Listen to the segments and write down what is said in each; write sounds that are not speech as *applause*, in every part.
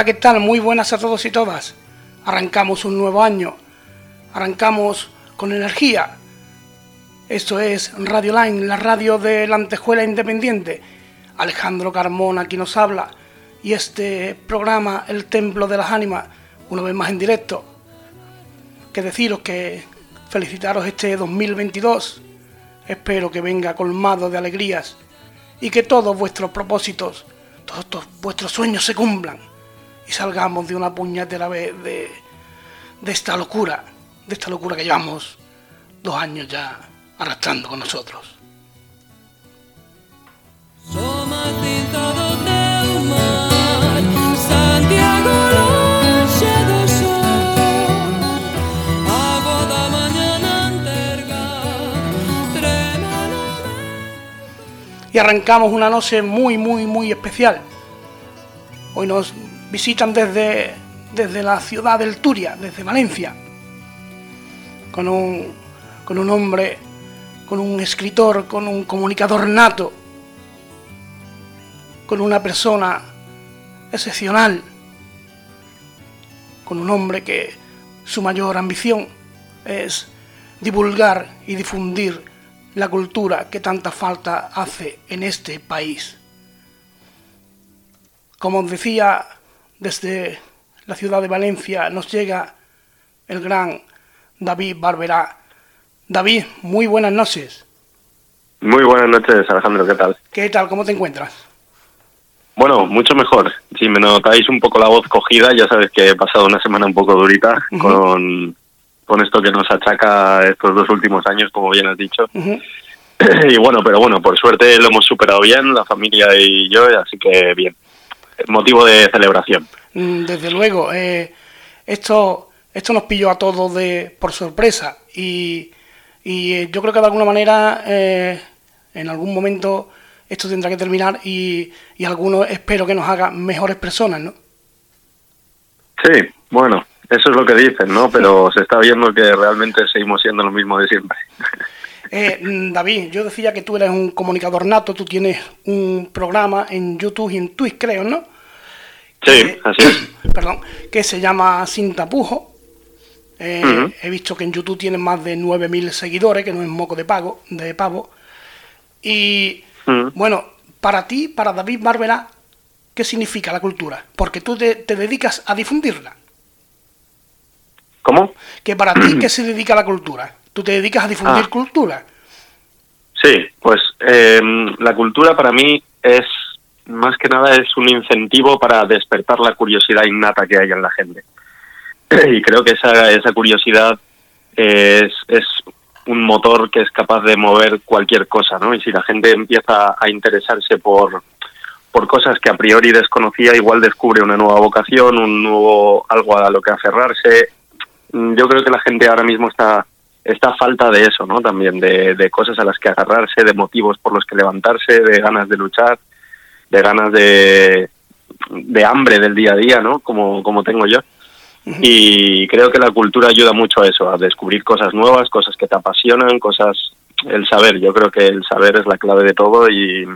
Hola, ¿qué tal? Muy buenas a todos y todas. Arrancamos un nuevo año. Arrancamos con energía. Esto es Radio Line, la radio de la Antejuela Independiente. Alejandro Carmona aquí nos habla. Y este programa, El Templo de las Ánimas, una vez más en directo. Que deciros que felicitaros este 2022. Espero que venga colmado de alegrías y que todos vuestros propósitos, todos, vuestros sueños se cumplan y salgamos de una puñetera vez de, de esta locura, de esta locura que llevamos dos años ya arrastrando con nosotros. y arrancamos una noche muy, muy, muy especial. Hoy nos visitan desde, desde la ciudad del Turia, desde Valencia, con un, con un hombre, con un escritor, con un comunicador nato, con una persona excepcional, con un hombre que su mayor ambición es divulgar y difundir la cultura que tanta falta hace en este país. Como decía desde la ciudad de Valencia nos llega el gran David Barberá. David, muy buenas noches. Muy buenas noches, Alejandro, ¿qué tal? ¿Qué tal? ¿Cómo te encuentras? Bueno, mucho mejor. Si me notáis un poco la voz cogida, ya sabes que he pasado una semana un poco durita con, con esto que nos achaca estos dos últimos años, como bien has dicho. *clears throat* Y bueno, pero bueno, por suerte lo hemos superado bien, la familia y yo, así que bien. Motivo de celebración. Mm, desde luego, eh, esto, esto nos pilló a todos de, por sorpresa y, y eh, yo creo que de alguna manera eh, en algún momento esto tendrá que terminar y, y algunos espero que nos haga mejores personas, ¿no? Sí, bueno, eso es lo que dicen, ¿no? Pero se está viendo que realmente seguimos siendo lo mismo de siempre. *laughs* Eh, mm, David, yo decía que tú eres un comunicador nato, tú tienes un programa en YouTube y en Twitch, creo, ¿no? Sí, así es. *coughs* Perdón, que se llama Sin Tapujo. Eh, he visto que en YouTube tienen más de 9.000 seguidores, que no es moco de pago, de pavo. Y bueno, para ti, para David Barbera, ¿qué significa la cultura? Porque tú te, dedicas a difundirla. ¿Cómo? Que para ti, ¿qué *clears throat* se dedica a la cultura? ¿Tú te dedicas a difundir ah. cultura? Sí, pues em, la cultura para mí es más que nada es un incentivo para despertar la curiosidad innata que hay en la gente. *clears throat* Y creo que esa, esa curiosidad es, es un motor que es capaz de mover cualquier cosa, ¿no? Y si la gente empieza a interesarse por, por cosas que a priori desconocía, igual descubre una nueva vocación, un nuevo algo a lo que aferrarse. Yo creo que la gente ahora mismo está esta falta de eso, ¿no? También de, de cosas a las que agarrarse, de motivos por los que levantarse, de ganas de luchar, de ganas de, de hambre del día a día, ¿no? Como, como tengo yo. Y creo que la cultura ayuda mucho a eso, a descubrir cosas nuevas, cosas que te apasionan, cosas... El saber, yo creo que el saber es la clave de todo y,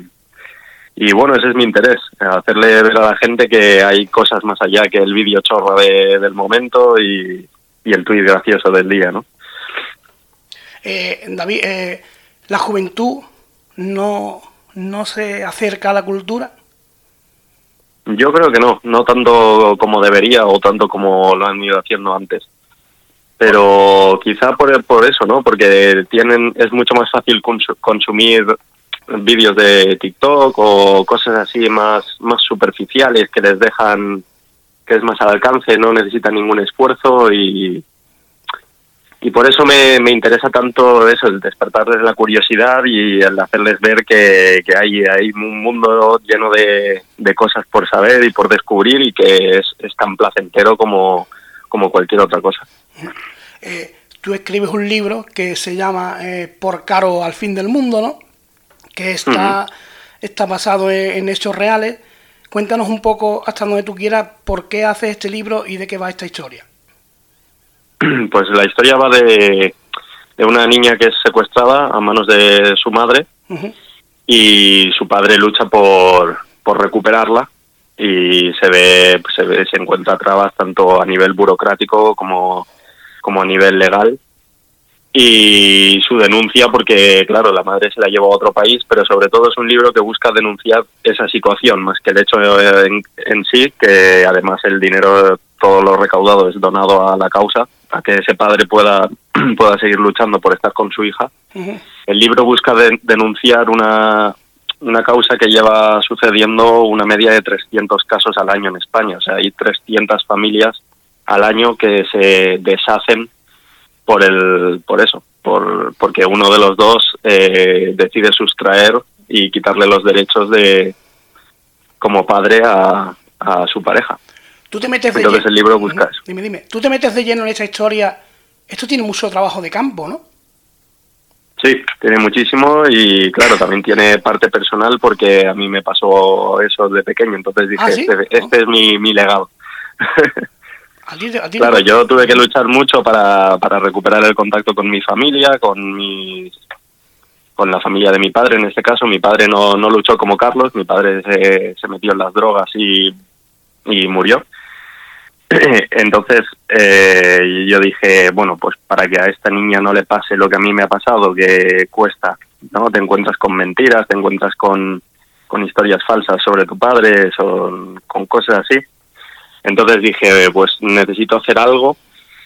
y bueno, ese es mi interés, hacerle ver a la gente que hay cosas más allá que el vídeo chorro de, del momento y, y el tuit gracioso del día, ¿no? Eh, David, eh, ¿la juventud no, no se acerca a la cultura? Yo creo que no, no tanto como debería o tanto como lo han ido haciendo antes. Pero quizá por, por eso, ¿no? Porque tienen es mucho más fácil consumir vídeos de TikTok o cosas así más, más superficiales que les dejan que es más al alcance, no necesitan ningún esfuerzo y, y por eso me, me, interesa tanto eso, el despertarles la curiosidad y el hacerles ver que, que hay, hay un mundo lleno de, de, cosas por saber y por descubrir y que es, es tan placentero como, como cualquier otra cosa. Eh, tú escribes un libro que se llama eh, Por caro al fin del mundo, ¿no? Que está, está basado en, hechos reales. Cuéntanos un poco, hasta donde tú quieras, por qué haces este libro y de qué va esta historia. *clears throat* Pues la historia va de, de una niña que es secuestrada a manos de su madre y su padre lucha por, por recuperarla y se ve, se ve, se encuentra trabas tanto a nivel burocrático como, como a nivel legal. Y su denuncia porque claro la madre se la llevó a otro país pero sobre todo es un libro que busca denunciar esa situación más que el hecho en, en sí que además el dinero todo lo recaudado es donado a la causa a que ese padre pueda *clears throat* pueda seguir luchando por estar con su hija. El libro busca denunciar una una causa que lleva sucediendo una media de 300 casos al año en España. O sea hay 300 familias al año que se deshacen por el por eso por porque uno de los dos eh, decide sustraer y quitarle los derechos de como padre a, a su pareja tú te metes de entonces el libro busca eso dime dime tú te metes de lleno en esa historia esto tiene mucho trabajo de campo no Sí, tiene muchísimo y claro, también tiene parte personal porque a mí me pasó eso de pequeño, entonces dije, ¿Ah, sí? este, este es mi, mi legado. *laughs* ¿A ti- a ti Claro, yo tuve que luchar mucho para, para recuperar el contacto con mi familia, con mis con la familia de mi padre en este caso. Mi padre no, no luchó como Carlos, mi padre se, se metió en las drogas y, y murió. *clears throat* Entonces eh, yo dije, bueno, pues para que a esta niña no le pase lo que a mí me ha pasado, que cuesta, ¿no? Te encuentras con mentiras, te encuentras con, con historias falsas sobre tu padre, son, con cosas así. Entonces dije, pues necesito hacer algo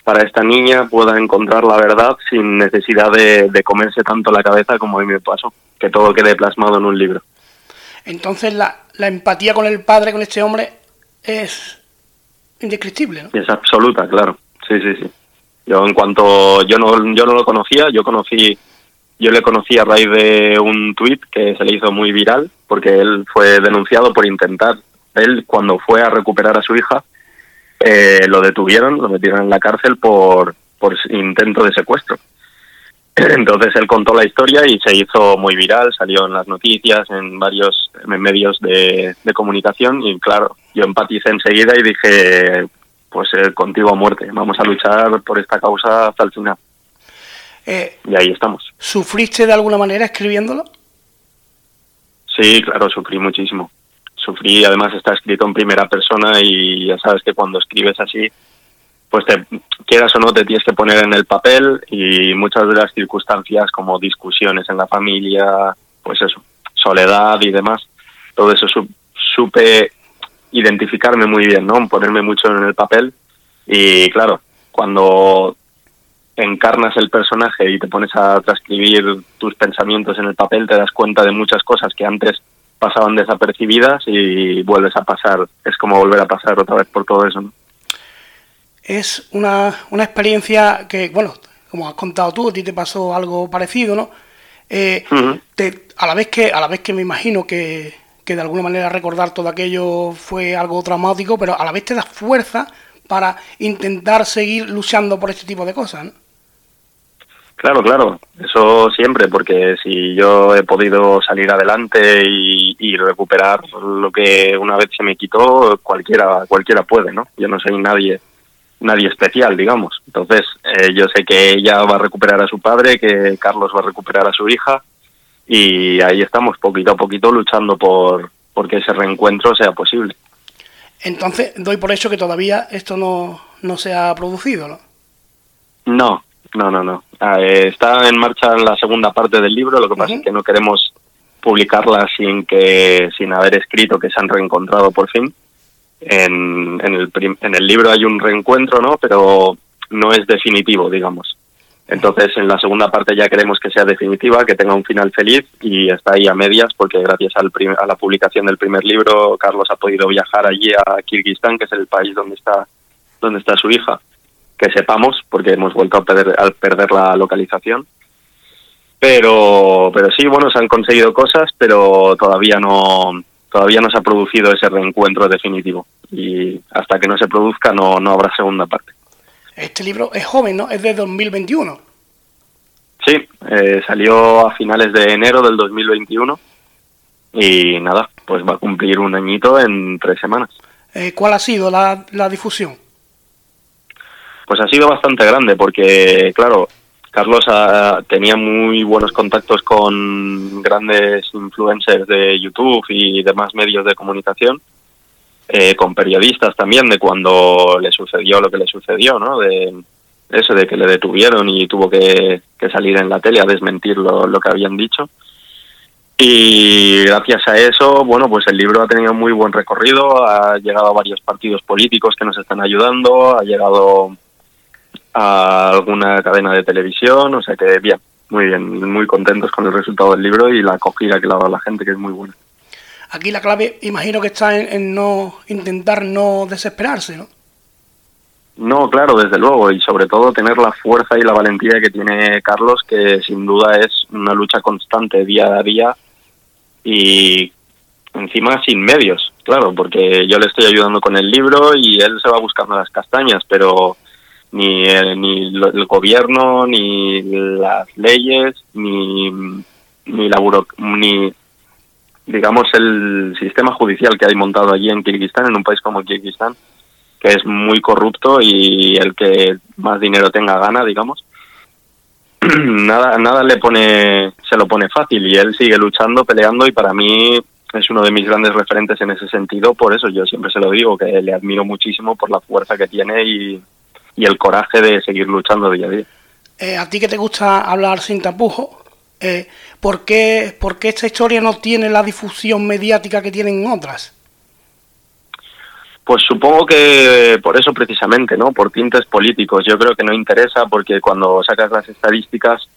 para esta niña pueda encontrar la verdad sin necesidad de, de comerse tanto la cabeza como a mí me pasó, que todo quede plasmado en un libro. entonces la, la empatía con el padre con este hombre es indescriptible Es absoluta, claro. Sí, sí, sí. Yo en cuanto yo no yo no lo conocía, yo conocí yo le conocí a raíz de un tuit que se le hizo muy viral porque él fue denunciado por intentar él cuando fue a recuperar a su hija eh, lo detuvieron, lo metieron en la cárcel por por intento de secuestro. *clears throat* Entonces él contó la historia y se hizo muy viral, salió en las noticias, en varios en medios de, de comunicación y claro, yo empaticé enseguida y dije, pues eh, contigo a muerte, vamos a luchar por esta causa hasta el final. Eh, Y ahí estamos. ¿Sufriste de alguna manera escribiéndolo? Sí, claro, sufrí muchísimo. Sufrí, además está escrito en primera persona y ya sabes que cuando escribes así, pues te quieras o no te tienes que poner en el papel y muchas de las circunstancias como discusiones en la familia, pues eso, soledad y demás, todo eso su- supe identificarme muy bien, ¿no? Ponerme mucho en el papel y claro, cuando encarnas el personaje y te pones a transcribir tus pensamientos en el papel, te das cuenta de muchas cosas que antes pasaban desapercibidas y vuelves a pasar, es como volver a pasar otra vez por todo eso. ¿no? Es una, una experiencia que, bueno, como has contado tú, a ti te pasó algo parecido, ¿no? Eh, te- a la vez que a la vez que me imagino que, que de alguna manera recordar todo aquello fue algo traumático, pero a la vez te da fuerza para intentar seguir luchando por este tipo de cosas, ¿no? Claro, claro, eso siempre, porque si yo he podido salir adelante y, y recuperar lo que una vez se me quitó, cualquiera cualquiera puede, ¿no? Yo no soy nadie nadie especial, digamos. Entonces, eh, yo sé que ella va a recuperar a su padre, que Carlos va a recuperar a su hija y ahí estamos poquito a poquito luchando por porque ese reencuentro sea posible. Entonces doy por hecho que todavía esto no, no se ha producido, ¿no? No, no, no, no. Ah, eh, está en marcha la segunda parte del libro, lo que pasa es que no queremos publicarla sin que sin haber escrito que se han reencontrado por fin. En, en, el, en el libro hay un reencuentro, ¿no? Pero no es definitivo, digamos. Entonces, en la segunda parte ya queremos que sea definitiva, que tenga un final feliz y está ahí a medias porque gracias al a la publicación del primer libro, Carlos ha podido viajar allí a Kirguistán, que es el país donde está donde está su hija, que sepamos, porque hemos vuelto a perder, a perder la localización. Pero, pero sí, bueno, se han conseguido cosas, pero todavía no, todavía no se ha producido ese reencuentro definitivo. Y hasta que no se produzca no, no habrá segunda parte. Este libro es joven, ¿no? Es de 2021. Sí, eh, salió a finales de enero del 2021 y nada, pues va a cumplir un añito en tres semanas. Eh, ¿Cuál ha sido la, la difusión? Pues ha sido bastante grande porque, claro, Carlos ah, tenía muy buenos contactos con grandes influencers de YouTube y demás medios de comunicación eh, con periodistas también de cuando le sucedió lo que le sucedió, ¿no? De eso, de que le detuvieron y tuvo que, salir en la tele a desmentir lo, lo que habían dicho. Y gracias a eso, bueno, pues el libro ha tenido muy buen recorrido, ha llegado a varios partidos políticos que nos están ayudando, ha llegado a alguna cadena de televisión, o sea que bien, muy bien, muy contentos con el resultado del libro y la acogida que le ha dado la gente, que es muy buena. Aquí la clave, imagino que está en, no intentar no desesperarse, ¿no? No, claro, desde luego, y sobre todo tener la fuerza y la valentía que tiene Carlos, que sin duda es una lucha constante día a día y encima sin medios, claro, porque yo le estoy ayudando con el libro y él se va buscando las castañas, pero ni el, ni el gobierno, ni las leyes, ni, ni la ni digamos el sistema judicial que hay montado allí en Kirguistán, en un país como Kirguistán, que es muy corrupto y el que más dinero tenga gana, digamos, *clears throat* nada nada le pone se lo pone fácil y él sigue luchando, peleando y para mí es uno de mis grandes referentes en ese sentido, por eso yo siempre se lo digo que le admiro muchísimo por la fuerza que tiene y, y el coraje de seguir luchando día a día. Eh, a ti que te gusta hablar sin tapujo, eh, ¿por, qué, ¿por qué esta historia no tiene la difusión mediática que tienen otras? Pues supongo que por eso precisamente, ¿no? Por tintes políticos. Yo creo que no interesa porque cuando sacas las estadísticas,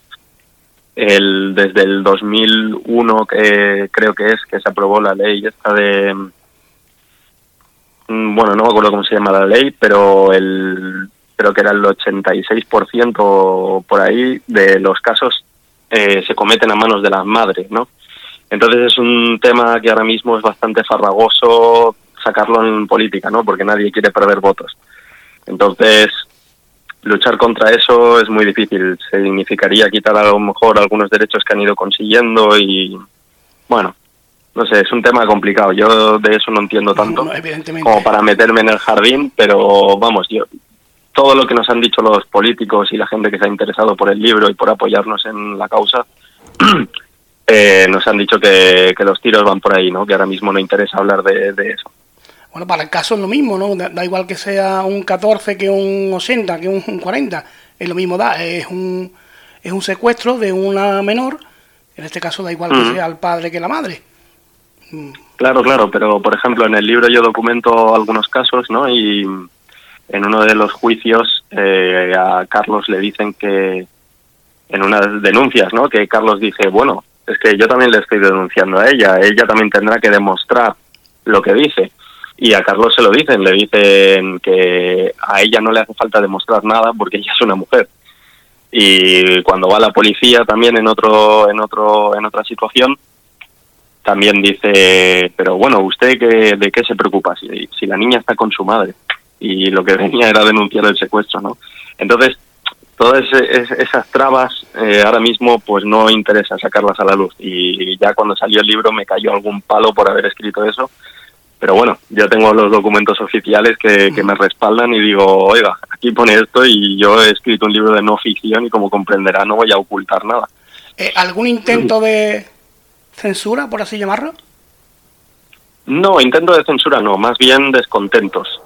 el, desde el 2001 que creo que es que se aprobó la ley esta de mm, bueno, no me acuerdo cómo se llama la ley, pero el creo que era el 86% por ahí de los casos eh, se cometen a manos de las madres, ¿no? Entonces es un tema que ahora mismo es bastante farragoso, sacarlo en política, ¿no? Porque nadie quiere perder votos. Entonces, luchar contra eso es muy difícil. Significaría quitar a lo mejor algunos derechos que han ido consiguiendo y, bueno, no sé, es un tema complicado. Yo de eso no entiendo tanto como para meterme en el jardín, pero vamos, yo todo lo que nos han dicho los políticos y la gente que se ha interesado por el libro y por apoyarnos en la causa, *clears throat* eh, nos han dicho que, los tiros van por ahí, ¿no? Que ahora mismo no interesa hablar de eso. Bueno, para el caso es lo mismo, ¿no? Da, igual que sea un 14 que un 80, que un 40, es lo mismo da, es un, es un secuestro de una menor, en este caso da igual que sea el padre que la madre. Mm. Claro, claro, pero por ejemplo en el libro yo documento algunos casos, ¿no? Y en uno de los juicios eh, a Carlos le dicen que en unas denuncias, ¿no? Que Carlos dice, bueno, es que yo también le estoy denunciando a ella, ella también tendrá que demostrar lo que dice. Y a Carlos se lo dicen, le dicen que a ella no le hace falta demostrar nada porque ella es una mujer. Y cuando va la policía también en otro en otro en otra situación también dice, pero bueno, ¿usted qué, de qué se preocupa si, si la niña está con su madre? Y lo que venía era denunciar el secuestro, ¿no? Entonces, todas esas trabas eh, ahora mismo pues no interesa sacarlas a la luz y ya cuando salió el libro me cayó algún palo por haber escrito eso pero bueno, ya tengo los documentos oficiales que, me respaldan y digo, oiga, aquí pone esto y yo he escrito un libro de no ficción y como comprenderá no voy a ocultar nada. Eh, ¿Algún intento de censura, por así llamarlo? No, intento de censura no, más bien descontentos.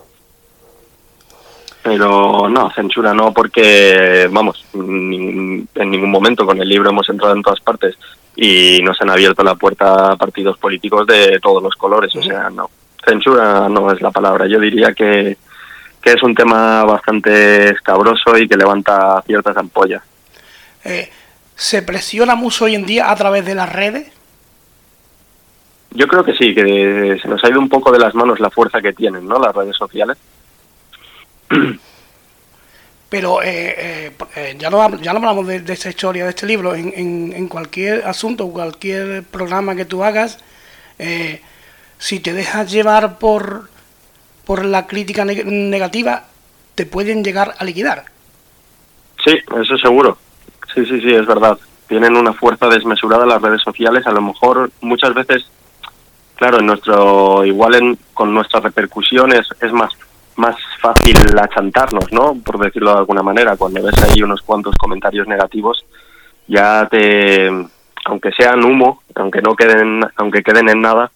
Pero no, censura no, porque, vamos, en ningún momento con el libro hemos entrado en todas partes y nos han abierto la puerta a partidos políticos de todos los colores, o sea, no censura no es la palabra. Yo diría que, es un tema bastante escabroso y que levanta ciertas ampollas. Eh, ¿Se presiona mucho hoy en día a través de las redes? Yo creo que sí, que se nos ha ido un poco de las manos la fuerza que tienen, ¿no? Las redes sociales. *clears throat* Pero eh, eh, ya, no, ya no hablamos de, esta historia, de este libro. En, en, en cualquier asunto, cualquier programa que tú hagas, eh, si te dejas llevar por, por la crítica negativa, te pueden llegar a liquidar. Sí, eso seguro. Sí, sí, sí, es verdad. Tienen una fuerza desmesurada las redes sociales. A lo mejor muchas veces, claro, en nuestro, igual en, con nuestras repercusiones es más más fácil achantarnos, ¿no? Por decirlo de alguna manera. Cuando ves ahí unos cuantos comentarios negativos, ya te, aunque sean humo, aunque no queden, aunque queden en nada,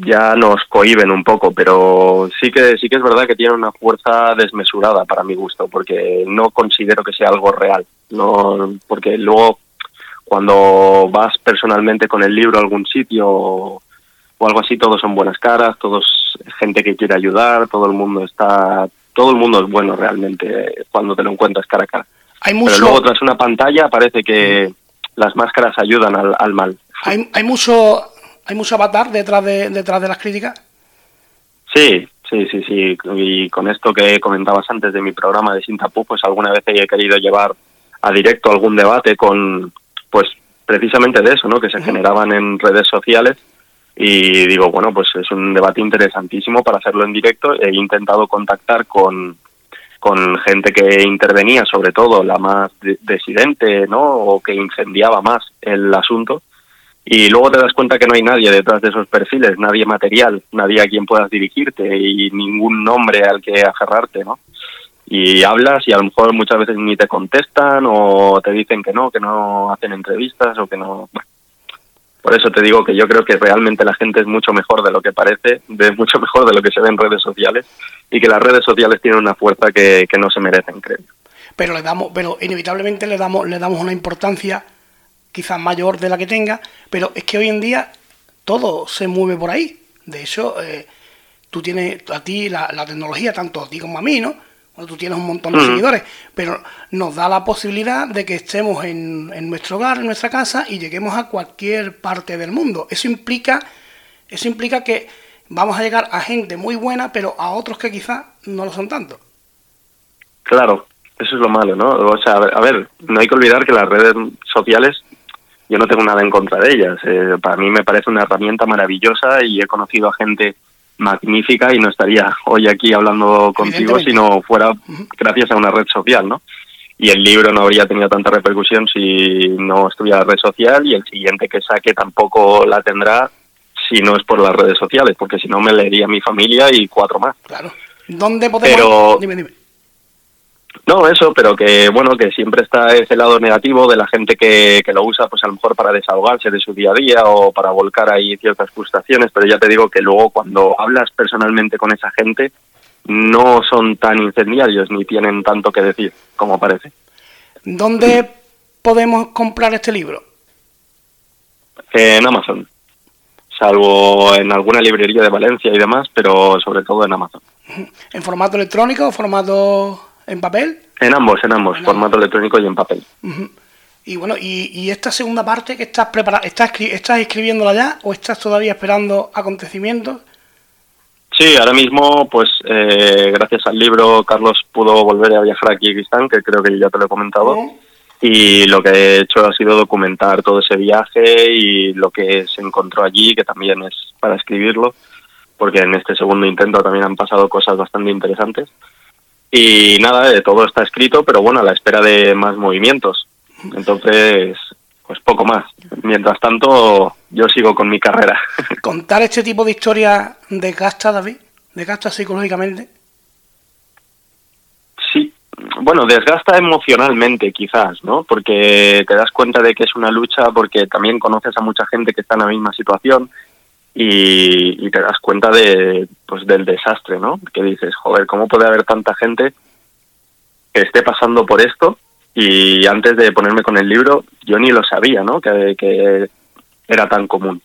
ya nos cohiben un poco, pero sí que sí que es verdad que tiene una fuerza desmesurada para mi gusto, porque no considero que sea algo real, no porque luego cuando vas personalmente con el libro a algún sitio o, algo así, todos son buenas caras, todos gente que quiere ayudar, todo el mundo está, todo el mundo es bueno realmente cuando te lo encuentras cara a cara. Hay mucho... Pero luego tras una pantalla parece que las máscaras ayudan al, al mal. Hay, hay mucho hay mucho avatar detrás de detrás de las críticas. Sí, sí, sí, sí. Y con esto que comentabas antes de mi programa de Sintapú, pues alguna vez he querido llevar a directo algún debate con pues precisamente de eso, ¿no? Que se generaban en redes sociales y digo, bueno, pues es un debate interesantísimo para hacerlo en directo. He intentado contactar con, con gente que intervenía, sobre todo la más desidente, ¿no? O que incendiaba más el asunto. Y luego te das cuenta que no hay nadie detrás de esos perfiles, nadie material, nadie a quien puedas dirigirte y ningún nombre al que aferrarte, ¿no? y hablas y a lo mejor muchas veces ni te contestan o te dicen que no, que no hacen entrevistas o que no... Por eso te digo que yo creo que realmente la gente es mucho mejor de lo que parece, de mucho mejor de lo que se ve en redes sociales y que las redes sociales tienen una fuerza que, que no se merecen, creo. Pero le damos, pero inevitablemente le damos, le damos una importancia quizás mayor de la que tenga, pero es que hoy en día todo se mueve por ahí. De hecho, eh, tú tienes a ti la, la tecnología, tanto a ti como a mí, ¿no? Tú tienes un montón de seguidores, pero nos da la posibilidad de que estemos en, en, nuestro hogar, en nuestra casa y lleguemos a cualquier parte del mundo. Eso implica, eso implica que vamos a llegar a gente muy buena, pero a otros que quizás no lo son tanto. Claro, eso es lo malo, ¿no? O sea, a ver, no hay que olvidar que las redes sociales, yo no tengo nada en contra de ellas. Eh, para mí me parece una herramienta maravillosa y he conocido a gente magnífica y no estaría hoy aquí hablando contigo si no fuera gracias a una red social, ¿no? Y el libro no habría tenido tanta repercusión si no estuviera la red social y el siguiente que saque tampoco la tendrá si no es por las redes sociales, porque si no me leería mi familia y cuatro más. Claro. ¿Dónde podemos...? Dime, dime. No, eso, pero que bueno, que siempre está ese lado negativo de la gente que, que, lo usa, pues a lo mejor para desahogarse de su día a día o para volcar ahí ciertas frustraciones, pero ya te digo que luego cuando hablas personalmente con esa gente, no son tan incendiarios ni tienen tanto que decir como parece. ¿Dónde podemos comprar este libro? En Amazon, salvo en alguna librería de Valencia y demás, pero sobre todo en Amazon. ¿En formato electrónico o formato ¿En papel? En ambos, en ambos, formato electrónico y en papel. Y bueno, y, esta segunda parte que estás preparando, ¿estás, ¿estás escribiéndola ya o estás todavía esperando acontecimientos? Sí, ahora mismo, pues eh, gracias al libro, Carlos pudo volver a viajar aquí a Kirguistán, que creo que ya te lo he comentado. Y lo que he hecho ha sido documentar todo ese viaje y lo que se encontró allí, que también es para escribirlo, porque en este segundo intento también han pasado cosas bastante interesantes. Y nada, de todo está escrito, pero bueno, a la espera de más movimientos. Entonces, pues poco más. Mientras tanto, yo sigo con mi carrera. *laughs* ¿Contar este tipo de historias desgasta, David? ¿Desgasta psicológicamente? Sí, bueno, desgasta emocionalmente quizás, ¿no? Porque te das cuenta de que es una lucha, porque también conoces a mucha gente que está en la misma situación y, te das cuenta de pues del desastre, ¿no? Que dices, joder, ¿cómo puede haber tanta gente que esté pasando por esto? Y antes de ponerme con el libro, yo ni lo sabía, ¿no? Que, que era tan común.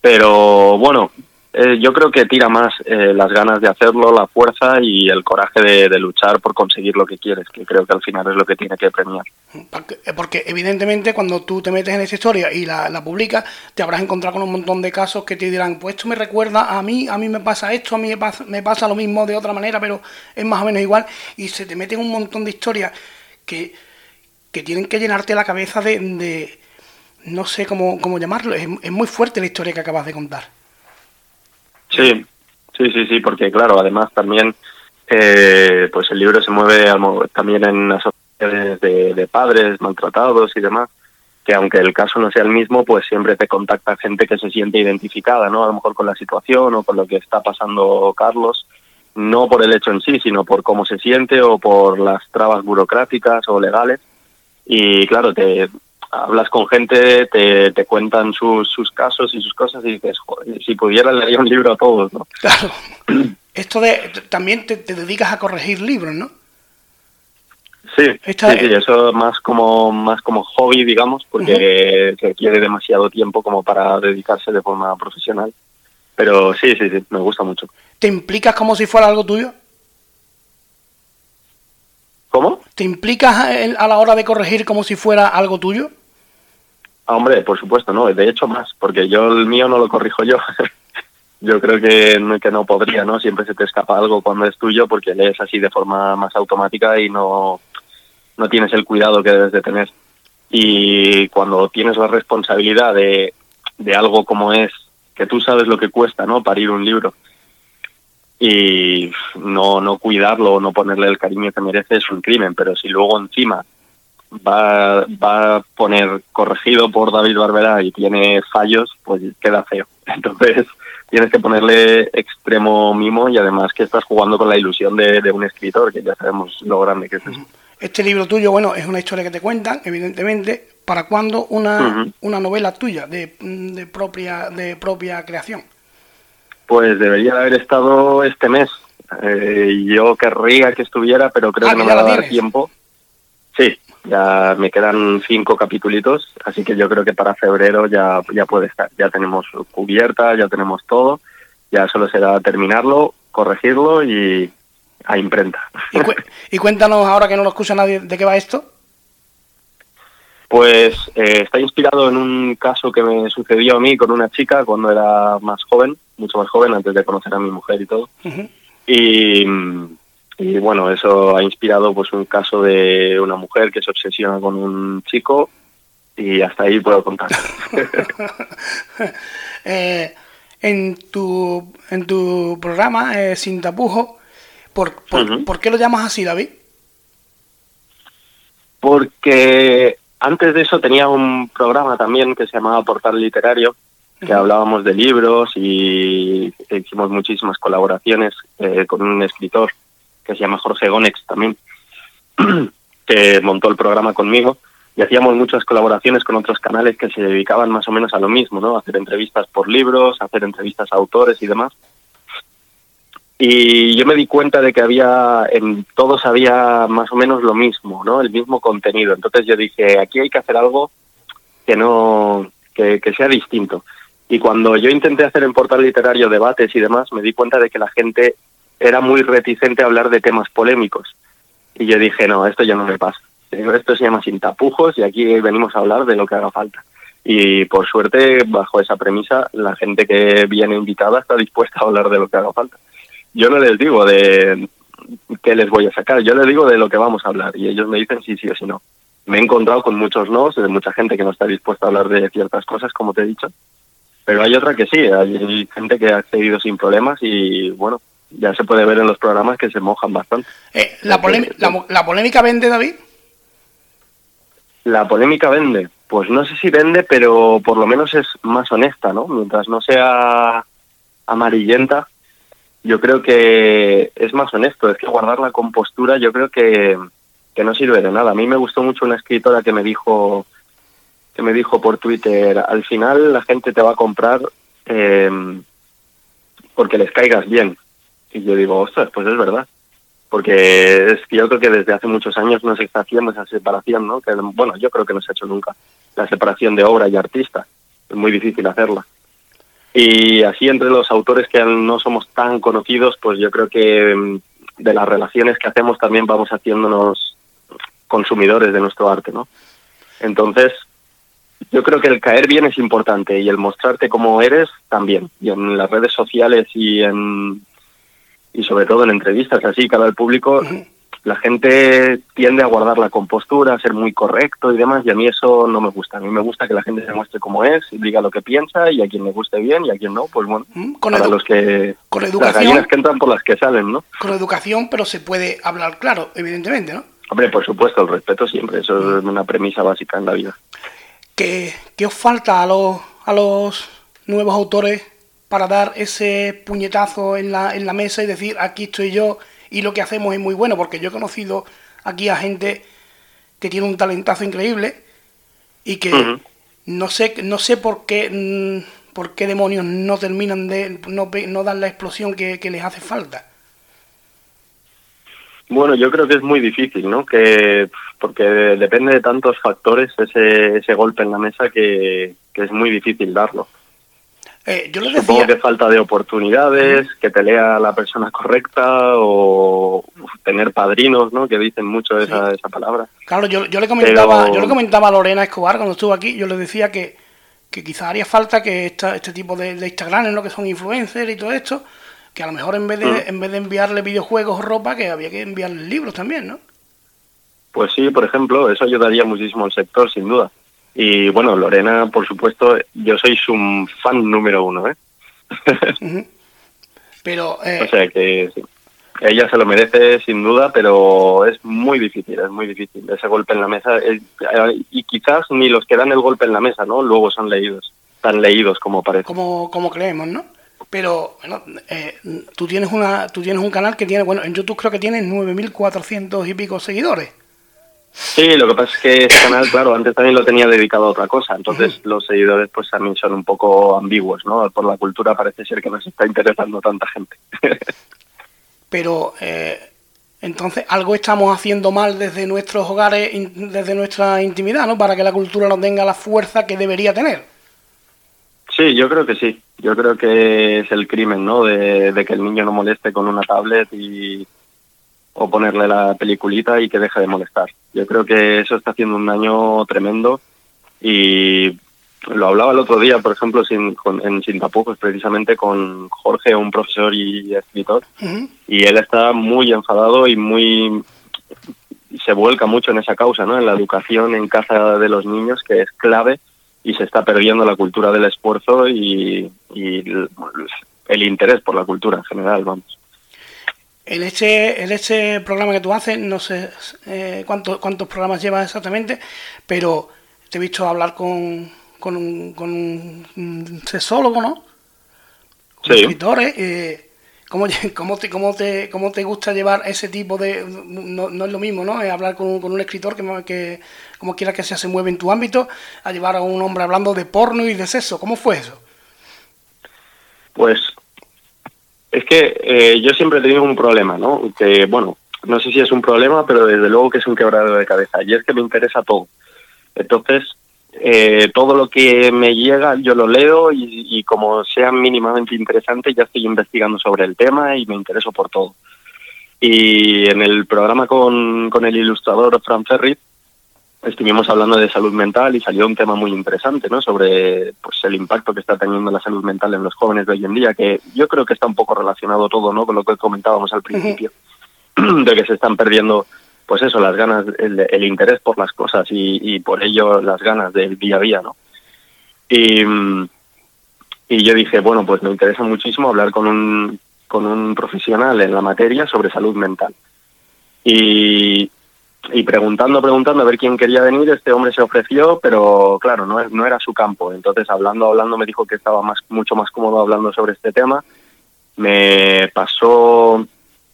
Pero bueno, eh, yo creo que tira más eh, las ganas de hacerlo, la fuerza y el coraje de, luchar por conseguir lo que quieres, que creo que al final es lo que tiene que premiar. Porque, eh, evidentemente cuando tú te metes en esa historia y la, la publicas, te habrás encontrado con un montón de casos que te dirán, pues esto me recuerda a mí, a mí me pasa esto, a mí me pasa, lo mismo de otra manera, pero es más o menos igual, y se te meten un montón de historias que, que tienen que llenarte la cabeza de, no sé cómo, cómo llamarlo, es muy fuerte la historia que acabas de contar. Sí, sí, sí, sí, porque claro, además también eh, pues el libro se mueve también en asociaciones de, de padres maltratados y demás, que aunque el caso no sea el mismo, pues siempre te contacta gente que se siente identificada, ¿no? A lo mejor con la situación o con lo que está pasando Carlos, no por el hecho en sí, sino por cómo se siente o por las trabas burocráticas o legales. Y claro, te, hablas con gente, te, te cuentan sus, sus casos y sus cosas y dices, joder, si pudiera leer un libro a todos, ¿no? Claro. *clears throat* Esto de, también te, dedicas a corregir libros, ¿no? Sí, sí, eso más como más como hobby, digamos, porque requiere demasiado tiempo como para dedicarse de forma profesional. Pero sí, sí, sí, me gusta mucho. ¿Te implicas como si fuera algo tuyo? ¿Cómo? ¿Te implicas a la hora de corregir como si fuera algo tuyo? Ah, hombre, por supuesto, no. De hecho, más, porque yo el mío no lo corrijo yo. *laughs* yo creo que que no podría, ¿no? Siempre se te escapa algo cuando es tuyo porque lees así de forma más automática y no, no tienes el cuidado que debes de tener. Y cuando tienes la responsabilidad de, de algo como es, que tú sabes lo que cuesta, ¿no? Parir un libro y no, no cuidarlo o no ponerle el cariño que merece es un crimen, pero si luego encima va, va a poner corregido por David Barbera y tiene fallos, pues queda feo. *laughs* Entonces tienes que ponerle extremo mimo y además que estás jugando con la ilusión de, de un escritor, que ya sabemos lo grande que es eso. Este libro tuyo, bueno, es una historia que te cuentan, evidentemente. ¿Para cuándo una, una novela tuya de, de, propia, de propia creación? Pues debería haber estado este mes. Eh, yo querría que estuviera, pero creo ah, que no me va a dar tiempo. Sí, ya me quedan cinco capítulos, así que yo creo que para febrero ya, ya puede estar. Ya tenemos cubierta, ya tenemos todo, ya solo será terminarlo, corregirlo y a imprenta. Y, cuéntanos ahora que no lo escucha nadie, ¿de qué va esto? Pues eh, está inspirado en un caso que me sucedió a mí con una chica cuando era más joven mucho más joven antes de conocer a mi mujer y todo. y, y, bueno, eso ha inspirado pues un caso de una mujer que se obsesiona con un chico y hasta ahí puedo contar. *laughs* eh, en tu en tu programa eh, Sin Tapujo, ¿por, por, qué lo llamas así, David? Porque antes de eso tenía un programa también que se llamaba Portal Literario, que hablábamos de libros y hicimos muchísimas colaboraciones eh, con un escritor que se llama Jorge Gonex también, *clears throat* que montó el programa conmigo y hacíamos muchas colaboraciones con otros canales que se dedicaban más o menos a lo mismo, ¿no? hacer entrevistas por libros, hacer entrevistas a autores y demás. Y yo me di cuenta de que había, en todos había más o menos lo mismo, ¿no? El mismo contenido. Entonces yo dije, aquí hay que hacer algo que no, que, que sea distinto. Y cuando yo intenté hacer en portal literario debates y demás, me di cuenta de que la gente era muy reticente a hablar de temas polémicos. Y yo dije, no, esto ya no me pasa. Esto se llama sin tapujos y aquí venimos a hablar de lo que haga falta. Y por suerte, bajo esa premisa, la gente que viene invitada está dispuesta a hablar de lo que haga falta. Yo no les digo de qué les voy a sacar, yo les digo de lo que vamos a hablar y ellos me dicen sí, sí o sí no. Me he encontrado con muchos no, de mucha gente que no está dispuesta a hablar de ciertas cosas, como te he dicho, pero hay otra que sí, hay gente que ha accedido sin problemas y bueno, ya se puede ver en los programas que se mojan bastante. Eh, ¿la, la, polémica vende, David? La polémica vende. Pues no sé si vende, pero por lo menos es más honesta, ¿no? Mientras no sea amarillenta, yo creo que es más honesto. Es que guardar la compostura yo creo que, que no sirve de nada. A mí me gustó mucho una escritora que me dijo que me dijo por Twitter, al final la gente te va a comprar eh, porque les caigas bien. Y yo digo, ostras, pues es verdad. Porque es cierto que desde hace muchos años no se está haciendo esa separación, ¿no? Que, bueno, yo creo que no se ha hecho nunca. La separación de obra y artista. Es muy difícil hacerla. Y así entre los autores que no somos tan conocidos, pues yo creo que mm, de las relaciones que hacemos también vamos haciéndonos consumidores de nuestro arte, ¿no? Entonces, yo creo que el caer bien es importante y el mostrarte como eres también. Y en las redes sociales y en y sobre todo en entrevistas así cara al público, la gente tiende a guardar la compostura, a ser muy correcto y demás, y a mí eso no me gusta. A mí me gusta que la gente se muestre como es, diga lo que piensa, y a quien le guste bien, y a quien no, pues bueno, con para los que... Con educación, las gallinas que entran por las que salen, ¿no? Con educación, pero se puede hablar claro, evidentemente, ¿no? Hombre, por supuesto, el respeto siempre, eso es una premisa básica en la vida. ¿Qué, os falta a los, a los nuevos autores para dar ese puñetazo en la, en la mesa y decir aquí estoy yo y lo que hacemos es muy bueno? Porque yo he conocido aquí a gente que tiene un talentazo increíble y que no sé no sé por qué mm, por qué demonios no terminan de no, no dan la explosión que, les hace falta. Bueno, yo creo que es muy difícil, ¿no? Que porque depende de tantos factores ese, ese golpe en la mesa que, que es muy difícil darlo. Eh, yo Supongo que falta de oportunidades, que te lea la persona correcta o tener padrinos, ¿no? Que dicen mucho esa, esa palabra. Claro, yo, yo, le comentaba, yo le comentaba a Lorena Escobar cuando estuvo aquí, yo le decía que, que quizás haría falta que esta, este tipo de, de Instagram, lo que son influencers y todo esto, que a lo mejor en vez de, mm. en vez de enviarle videojuegos o ropa, que había que enviarle libros también, ¿no? Pues sí, por ejemplo, eso ayudaría muchísimo al sector, sin duda. Y bueno, Lorena, por supuesto, yo soy su fan número uno, ¿eh? *laughs* Pero... Eh, o sea que ella se lo merece sin duda, pero es muy difícil, es muy difícil. Ese golpe en la mesa, y quizás ni los que dan el golpe en la mesa, ¿no? Luego son leídos, tan leídos como parece. Como, como creemos, ¿no? Pero bueno, eh, tú tienes una, tú tienes un canal que tiene, bueno, en YouTube creo que tiene 9.400 y pico seguidores. Sí, lo que pasa es que este canal, claro, antes también lo tenía dedicado a otra cosa, entonces los seguidores pues también son un poco ambiguos, ¿no? Por la cultura parece ser que nos está interesando tanta gente. *laughs* Pero eh, entonces algo estamos haciendo mal desde nuestros hogares, desde nuestra intimidad, ¿no? Para que la cultura no tenga la fuerza que debería tener. Sí, yo creo que sí. Yo creo que es el crimen, ¿no? De, de que el niño no moleste con una tablet y o ponerle la peliculita y que deje de molestar. Yo creo que eso está haciendo un daño tremendo y lo hablaba el otro día, por ejemplo, sin, en Sin Tapujos, precisamente con Jorge, un profesor y escritor, y él está muy enfadado y muy se vuelca mucho en esa causa, ¿no? En la educación en casa de los niños, que es clave, y se está perdiendo la cultura del esfuerzo y, y el interés por la cultura en general, vamos. En este, en este programa que tú haces, no sé eh, cuántos, cuántos programas llevas exactamente, pero te he visto hablar con, con, un, con un sexólogo, ¿no? sí. escritores. Eh, ¿cómo, cómo, te, cómo, te, ¿Cómo te gusta llevar ese tipo de...? No, no es lo mismo, ¿no? hablar con, con un escritor que, que, como quiera que sea, se mueve en tu ámbito, a llevar a un hombre hablando de porno y de sexo. ¿Cómo fue eso? Pues es que eh, yo siempre he tenido un problema, ¿no? Que, bueno, no sé si es un problema, pero desde luego que es un quebradero de cabeza. Y es que me interesa todo. Entonces, eh, todo lo que me llega yo lo leo y, como sea mínimamente interesante ya estoy investigando sobre el tema y me intereso por todo. Y en el programa con, con el ilustrador Fran Ferri estuvimos hablando de salud mental y salió un tema muy interesante, ¿no? Sobre pues el impacto que está teniendo la salud mental en los jóvenes de hoy en día, que yo creo que está un poco relacionado todo, ¿no? Con lo que comentábamos al principio, de que se están perdiendo, pues eso, las ganas, el, interés por las cosas y, y, por ello las ganas del día a día, ¿no? Y, y yo dije, bueno, pues me interesa muchísimo hablar con un, con un profesional en la materia sobre salud mental. Y, y preguntando, preguntando a ver quién quería venir, este hombre se ofreció, pero claro, no, no era su campo. Entonces, hablando, hablando, me dijo que estaba más, mucho más cómodo hablando sobre este tema. Me pasó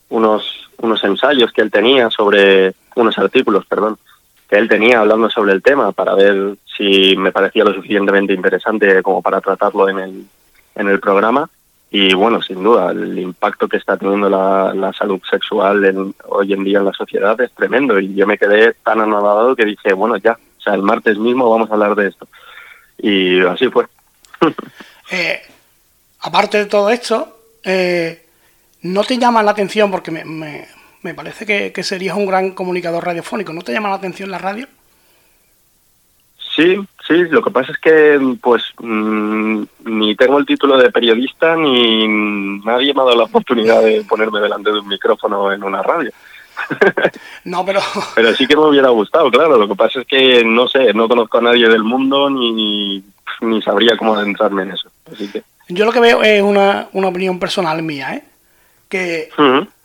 unos, unos ensayos que él tenía sobre, unos artículos, perdón, que él tenía hablando sobre el tema para ver si me parecía lo suficientemente interesante como para tratarlo en el, en el programa. Y bueno, sin duda, el impacto que está teniendo la, salud sexual en, hoy en día en la sociedad es tremendo. Y yo me quedé tan anonadado que dije, bueno, ya, o sea, el martes mismo vamos a hablar de esto. Y así fue. *laughs* Eh, aparte de todo esto, eh, ¿no te llama la atención, porque me, me, me parece que, que serías un gran comunicador radiofónico, ¿no te llama la atención la radio? Sí, sí, lo que pasa es que pues mm, ni tengo el título de periodista ni nadie me ha dado la oportunidad de ponerme delante de un micrófono en una radio. *laughs* No, pero... *laughs* Pero sí que me hubiera gustado, claro. Lo que pasa es que no sé, no conozco a nadie del mundo ni, ni sabría cómo adentrarme en eso. Así que... Yo lo que veo es una, una opinión personal mía, ¿eh? Que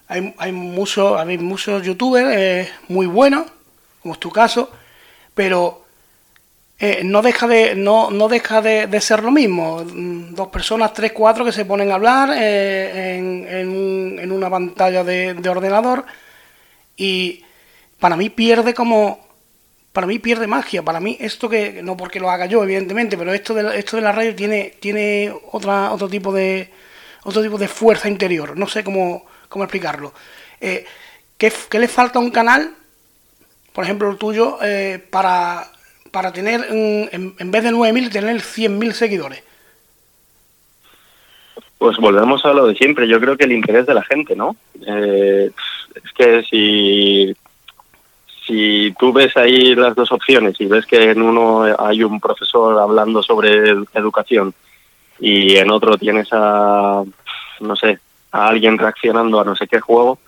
hay, hay, muchos, hay muchos youtubers eh, muy buenos, como es tu caso, pero eh, no deja de no, no deja de, ser lo mismo. Mm, dos personas, tres, cuatro que se ponen a hablar eh, en, en, una pantalla de, ordenador y para mí pierde como para mí pierde magia. Para mí esto que, no porque lo haga yo, evidentemente, pero esto de, esto de la radio tiene, tiene otra, otro tipo de otro tipo de fuerza interior. No sé cómo, cómo explicarlo. Eh, ¿qué, le falta a un canal, por ejemplo el tuyo, para, para tener, en, en vez de 9.000, tener 100.000 seguidores? Pues volvemos a lo de siempre. Yo creo que el interés de la gente, ¿no? Eh, es que si, si tú ves ahí las dos opciones y ves que en uno hay un profesor hablando sobre educación y en otro tienes a, no sé, a alguien reaccionando a no sé qué juego,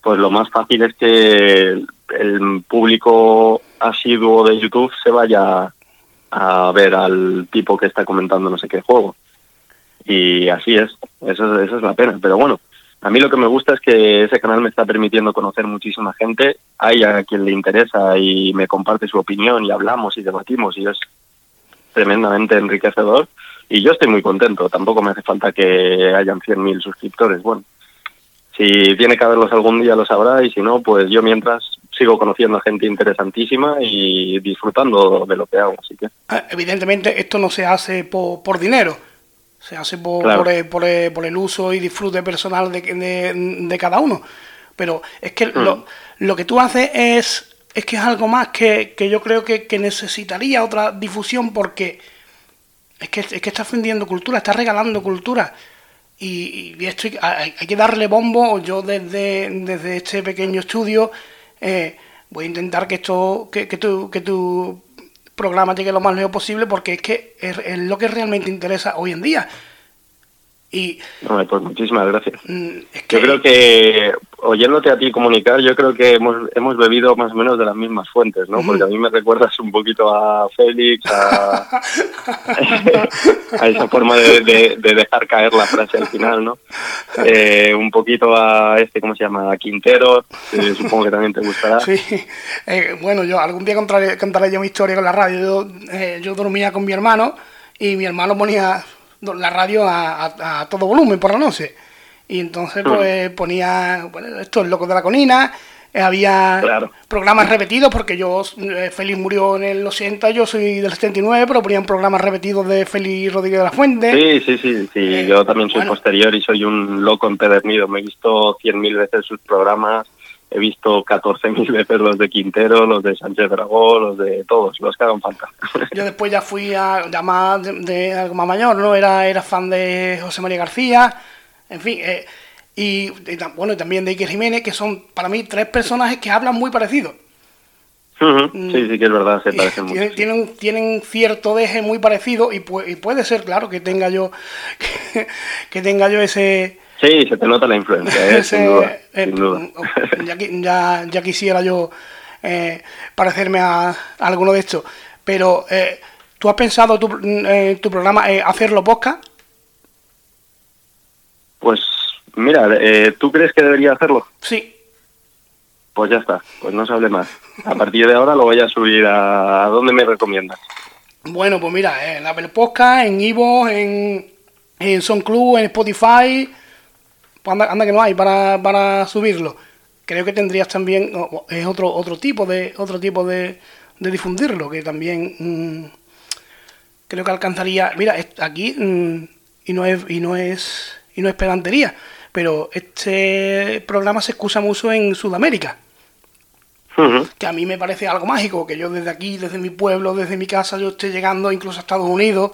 pues lo más fácil es que el público asiduo de YouTube se vaya a ver al tipo que está comentando no sé qué juego. Y así es, eso es la pena. Pero bueno, a mí lo que me gusta es que ese canal me está permitiendo conocer muchísima gente, hay a quien le interesa y me comparte su opinión y hablamos y debatimos y es tremendamente enriquecedor. Y yo estoy muy contento, tampoco me hace falta que hayan 100.000 suscriptores, bueno, si tiene que haberlos algún día lo sabrá y si no, pues yo mientras sigo conociendo a gente interesantísima y disfrutando de lo que hago, así que... Ah, evidentemente esto no se hace por, por dinero, se hace por, el, por, el, uso y disfrute personal de, de, cada uno. Pero es que lo, mm. lo, que tú haces es, es que es algo más que, que yo creo que, necesitaría otra difusión porque es que, es que estás vendiendo cultura, estás regalando cultura. Y, y esto hay, que darle bombo. Yo desde, desde este pequeño estudio eh, voy a intentar que esto, que, que, tu, que tu programa llegue lo más lejos posible porque es que es, lo que realmente interesa hoy en día. Y, pues muchísimas gracias. Mm, yo creo que, oyéndote a ti comunicar, yo creo que hemos, hemos bebido más o menos de las mismas fuentes, ¿no? Porque a mí me recuerdas un poquito a Félix, a, *laughs* a esa forma de, dejar caer la frase al final, ¿no? Eh, un poquito a este, ¿cómo se llama? A Quintero, que supongo que también te gustará. Sí, eh, bueno, yo algún día contaré, contaré yo mi historia con la radio. Yo, eh, yo dormía con mi hermano y mi hermano ponía la radio a, todo volumen por la noche. Y entonces pues ponía, bueno, esto es Loco de la Conina, eh, había programas repetidos, porque yo, eh, Félix murió en el 80, yo soy del 79, pero ponían programas repetidos de Félix Rodríguez de la Fuente. Sí, sí, sí, sí. Eh, yo también soy posterior y soy un loco empedernido. Me he visto cien mil veces sus programas he visto 14.000 veces los de Quintero, los de Sánchez Dragó, los de todos, los que hagan falta. Yo después ya fui a, más de, algo más mayor, ¿no? Era, era fan de José María García, en fin, eh, y, bueno, y también de Iker Jiménez, que son para mí tres personajes que hablan muy parecidos. Mm. Sí, sí que es verdad, se parecen *laughs* mucho. Tienen, tienen cierto deje muy parecido y, puede ser, claro, que tenga yo *laughs* que tenga yo ese Sí, se te nota la influencia, ¿eh? sin duda. Eh, *laughs* ya, ya, quisiera yo eh, parecerme a, alguno de estos. Pero, eh, ¿tú has pensado tu, eh, tu programa hacerlo podcast? Pues, mira, ¿tú crees que debería hacerlo? Sí. Pues ya está, pues no se hable más. A partir de ahora lo voy a subir a... ¿A dónde me recomiendas? Bueno, pues mira, en Apple Podcast, en Ivo, en, en SoundCloud, en Spotify pues anda, que no hay para, subirlo. Creo que tendrías también, es otro, otro tipo de, otro tipo de, difundirlo, que también mm, creo que alcanzaría. Mira, aquí, mm, y no es, y no es, y no es pedantería, pero este programa se excusa mucho en Sudamérica. Que a mí me parece algo mágico, que yo desde aquí, desde mi pueblo, desde mi casa, yo esté llegando incluso a Estados Unidos.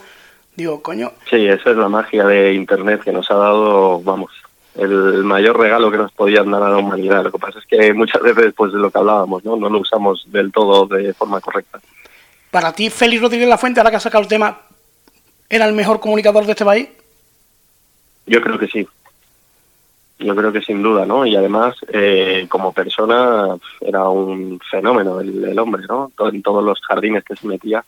Digo, coño. Sí, esa es la magia de Internet que nos ha dado, vamos, el mayor regalo que nos podían dar a la humanidad. Lo que pasa es que muchas veces, pues de lo que hablábamos, ¿no? No lo usamos del todo de forma correcta. Para ti, Félix Rodríguez La Fuente, ahora que ha sacado el tema, ¿era el mejor comunicador de este país? Yo creo que sí. Yo creo que sin duda, ¿no? Y además, eh, como persona, era un fenómeno el, el hombre, ¿no? En todos los jardines que se metía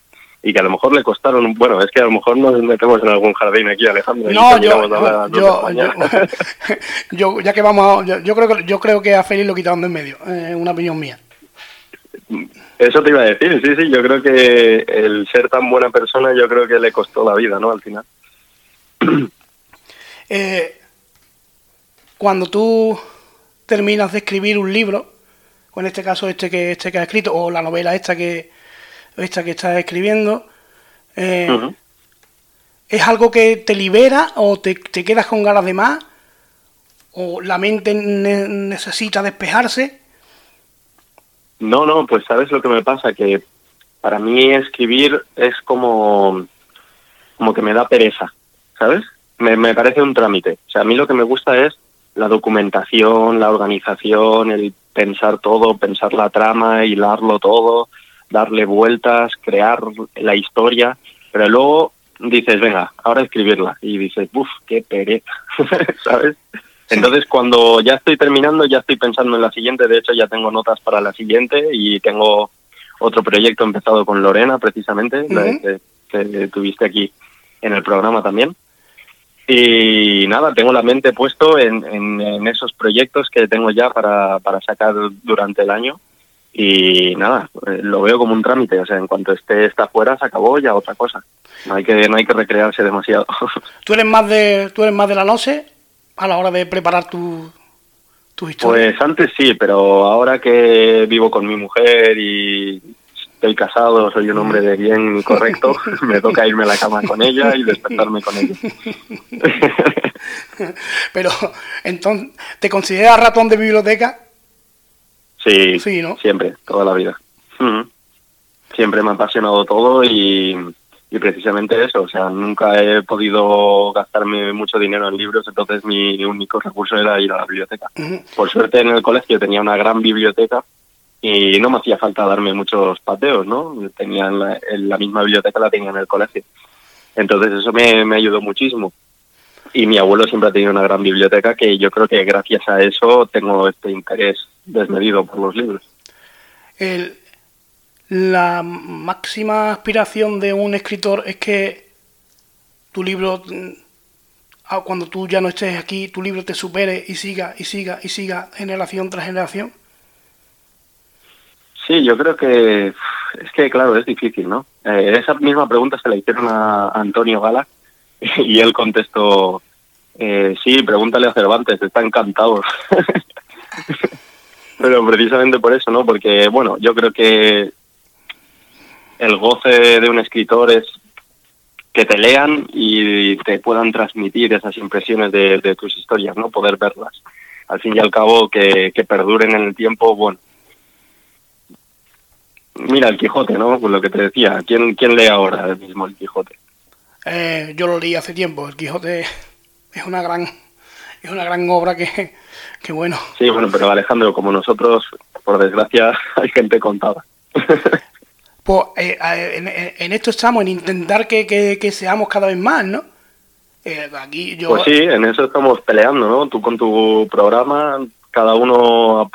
y que a lo mejor le costaron, bueno, es que a lo mejor nos metemos en algún jardín aquí, Alejandro. No, yo, yo, *laughs* yo, ya que vamos, a, yo, creo que yo creo que a Félix lo quitaron de en medio, eh, una opinión mía. Eso te iba a decir, sí, sí, yo creo que el ser tan buena persona, yo creo que le costó la vida, ¿no? Al final. *clears throat* Eh, cuando tú terminas de escribir un libro, o en este caso este que este que has escrito, o la novela esta que esta que estás escribiendo, eh, ¿es algo que te libera o te, quedas con ganas de más? ¿O la mente necesita despejarse? No, no, pues sabes lo que me pasa, que para mí escribir es como, como que me da pereza, ¿sabes? Me, me parece un trámite. O sea, a mí lo que me gusta es la documentación, la organización, el pensar todo, pensar la trama, hilarlo todo, darle vueltas, crear la historia, pero luego dices, venga, ahora escribirla. Y dices, uff, qué pereza, *laughs* ¿sabes? Entonces, cuando ya estoy terminando, ya estoy pensando en la siguiente. De hecho, ya tengo notas para la siguiente y tengo otro proyecto empezado con Lorena, precisamente, que, tuviste aquí en el programa también. Y nada, tengo la mente puesto en, en, esos proyectos que tengo ya para, para sacar durante el año. Y nada, eh, lo veo como un trámite. O sea, en cuanto esté está fuera, se acabó ya otra cosa. No hay que, no hay que recrearse demasiado. *laughs* ¿Tú eres más de, tú eres más de la noche a la hora de preparar tu, tu historia? Pues antes sí, pero ahora que vivo con mi mujer y estoy casado, soy un hombre de bien correcto, *laughs* me toca irme a la cama con ella y despertarme con ella. *laughs* Pero, entonces, ¿te consideras ratón de biblioteca? Sí, sí ¿no? siempre, toda la vida. Siempre me ha apasionado todo y, y precisamente eso, o sea, nunca he podido gastarme mucho dinero en libros, entonces mi único recurso era ir a la biblioteca. Por suerte en el colegio tenía una gran biblioteca y no me hacía falta darme muchos pateos, ¿no? Tenía la, la misma biblioteca la tenía en el colegio. Entonces eso me, me ayudó muchísimo. Y mi abuelo siempre ha tenido una gran biblioteca que yo creo que gracias a eso tengo este interés desmedido por los libros. El, la máxima aspiración de un escritor es que tu libro, ah, cuando tú ya no estés aquí, tu libro te supere y siga y siga y siga generación tras generación. Sí, yo creo que es que, claro, es difícil, ¿no? Eh, esa misma pregunta se la hicieron a Antonio Gala *laughs* y él contestó, eh, sí, pregúntale a Cervantes, está encantado. *laughs* Pero precisamente por eso, ¿no? Porque, bueno, yo creo que el goce de un escritor es que te lean y te puedan transmitir esas impresiones de, tus historias, ¿no? Poder verlas. Al fin y al cabo, que, perduren en el tiempo, bueno, Mira, el Quijote, ¿no? Pues lo que te decía. ¿Quién, quién lee ahora mismo el Quijote? Eh, yo lo leí hace tiempo. El Quijote es una gran, es una gran obra que, que bueno. Sí, bueno, pero Alejandro, como nosotros, por desgracia, *laughs* hay gente contada. Pues eh, en, esto estamos, en intentar que, que, seamos cada vez más, ¿no? Eh, aquí yo... Pues sí, en eso estamos peleando, ¿no? Tú con tu programa, cada uno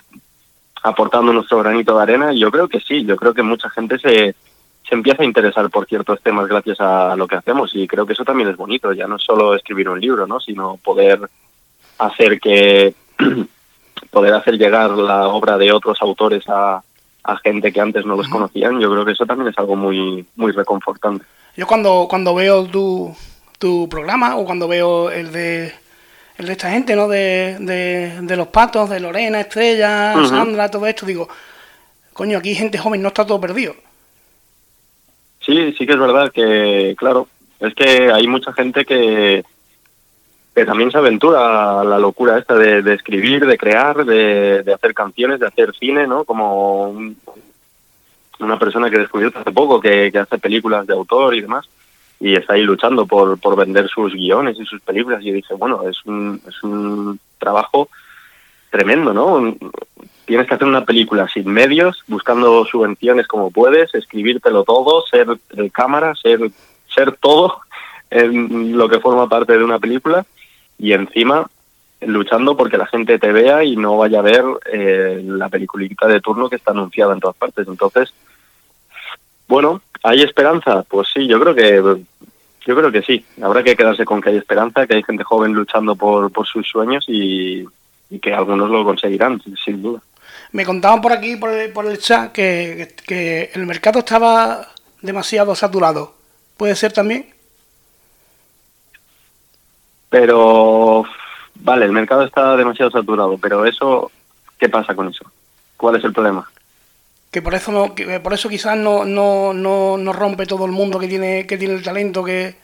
aportando nuestro granito de arena. Yo creo que sí, yo creo que mucha gente se, se empieza a interesar por ciertos temas gracias a lo que hacemos y creo que eso también es bonito, ya no es solo escribir un libro, ¿no? sino poder hacer que *clears throat* poder hacer llegar la obra de otros autores a, a gente que antes no los conocían, yo creo que eso también es algo muy muy reconfortante. Yo cuando cuando veo tu, tu programa o cuando veo el de el de esta gente, ¿no? De, de, los patos, de Lorena, Estrella, Sandra, todo esto, digo, coño, aquí gente joven no está todo perdido. Sí, sí que es verdad que, claro, es que hay mucha gente que, que también se aventura a la locura esta de, escribir, de crear, de, de, hacer canciones, de hacer cine, ¿no? Como una persona que descubrió hace poco que, que hace películas de autor y demás y está ahí luchando por, por vender sus guiones y sus películas y dice, bueno, es un, es un trabajo tremendo, ¿no? Tienes que hacer una película sin medios, buscando subvenciones como puedes, escribírtelo todo, ser el cámara, ser, ser todo en lo que forma parte de una película y encima luchando porque la gente te vea y no vaya a ver eh, la peliculita de turno que está anunciada en todas partes. Entonces, bueno, ¿hay esperanza? Pues sí, yo creo que yo creo que sí. Habrá que quedarse con que hay esperanza, que hay gente joven luchando por, por sus sueños y, que algunos lo conseguirán, sin duda. Me contaban por aquí, por el, por el chat, que, que el mercado estaba demasiado saturado. ¿Puede ser también? Pero, vale, el mercado está demasiado saturado, pero eso, ¿qué pasa con eso? ¿Cuál es el problema? que por eso no, que por eso quizás no, no, no, no rompe todo el mundo que tiene, que tiene el talento, que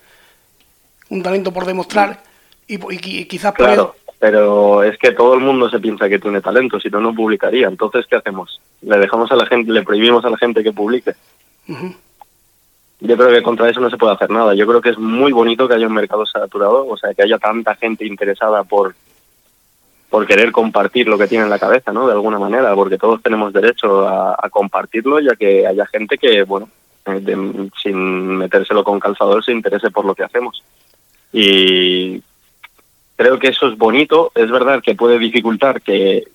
un talento por demostrar, y, y quizás por Claro, pero es que todo el mundo se piensa que tiene talento, si no, no publicaría. Entonces, ¿qué hacemos? Le dejamos a la gente, le prohibimos a la gente que publique. Yo creo que contra eso no se puede hacer nada. Yo creo que es muy bonito que haya un mercado saturado, o sea, que haya tanta gente interesada por por querer compartir lo que tiene en la cabeza, ¿no? De alguna manera, porque todos tenemos derecho a, compartirlo, ya que haya gente que, bueno, eh, sin metérselo con calzador se interese por lo que hacemos. Y creo que eso es bonito. Es verdad que puede dificultar que,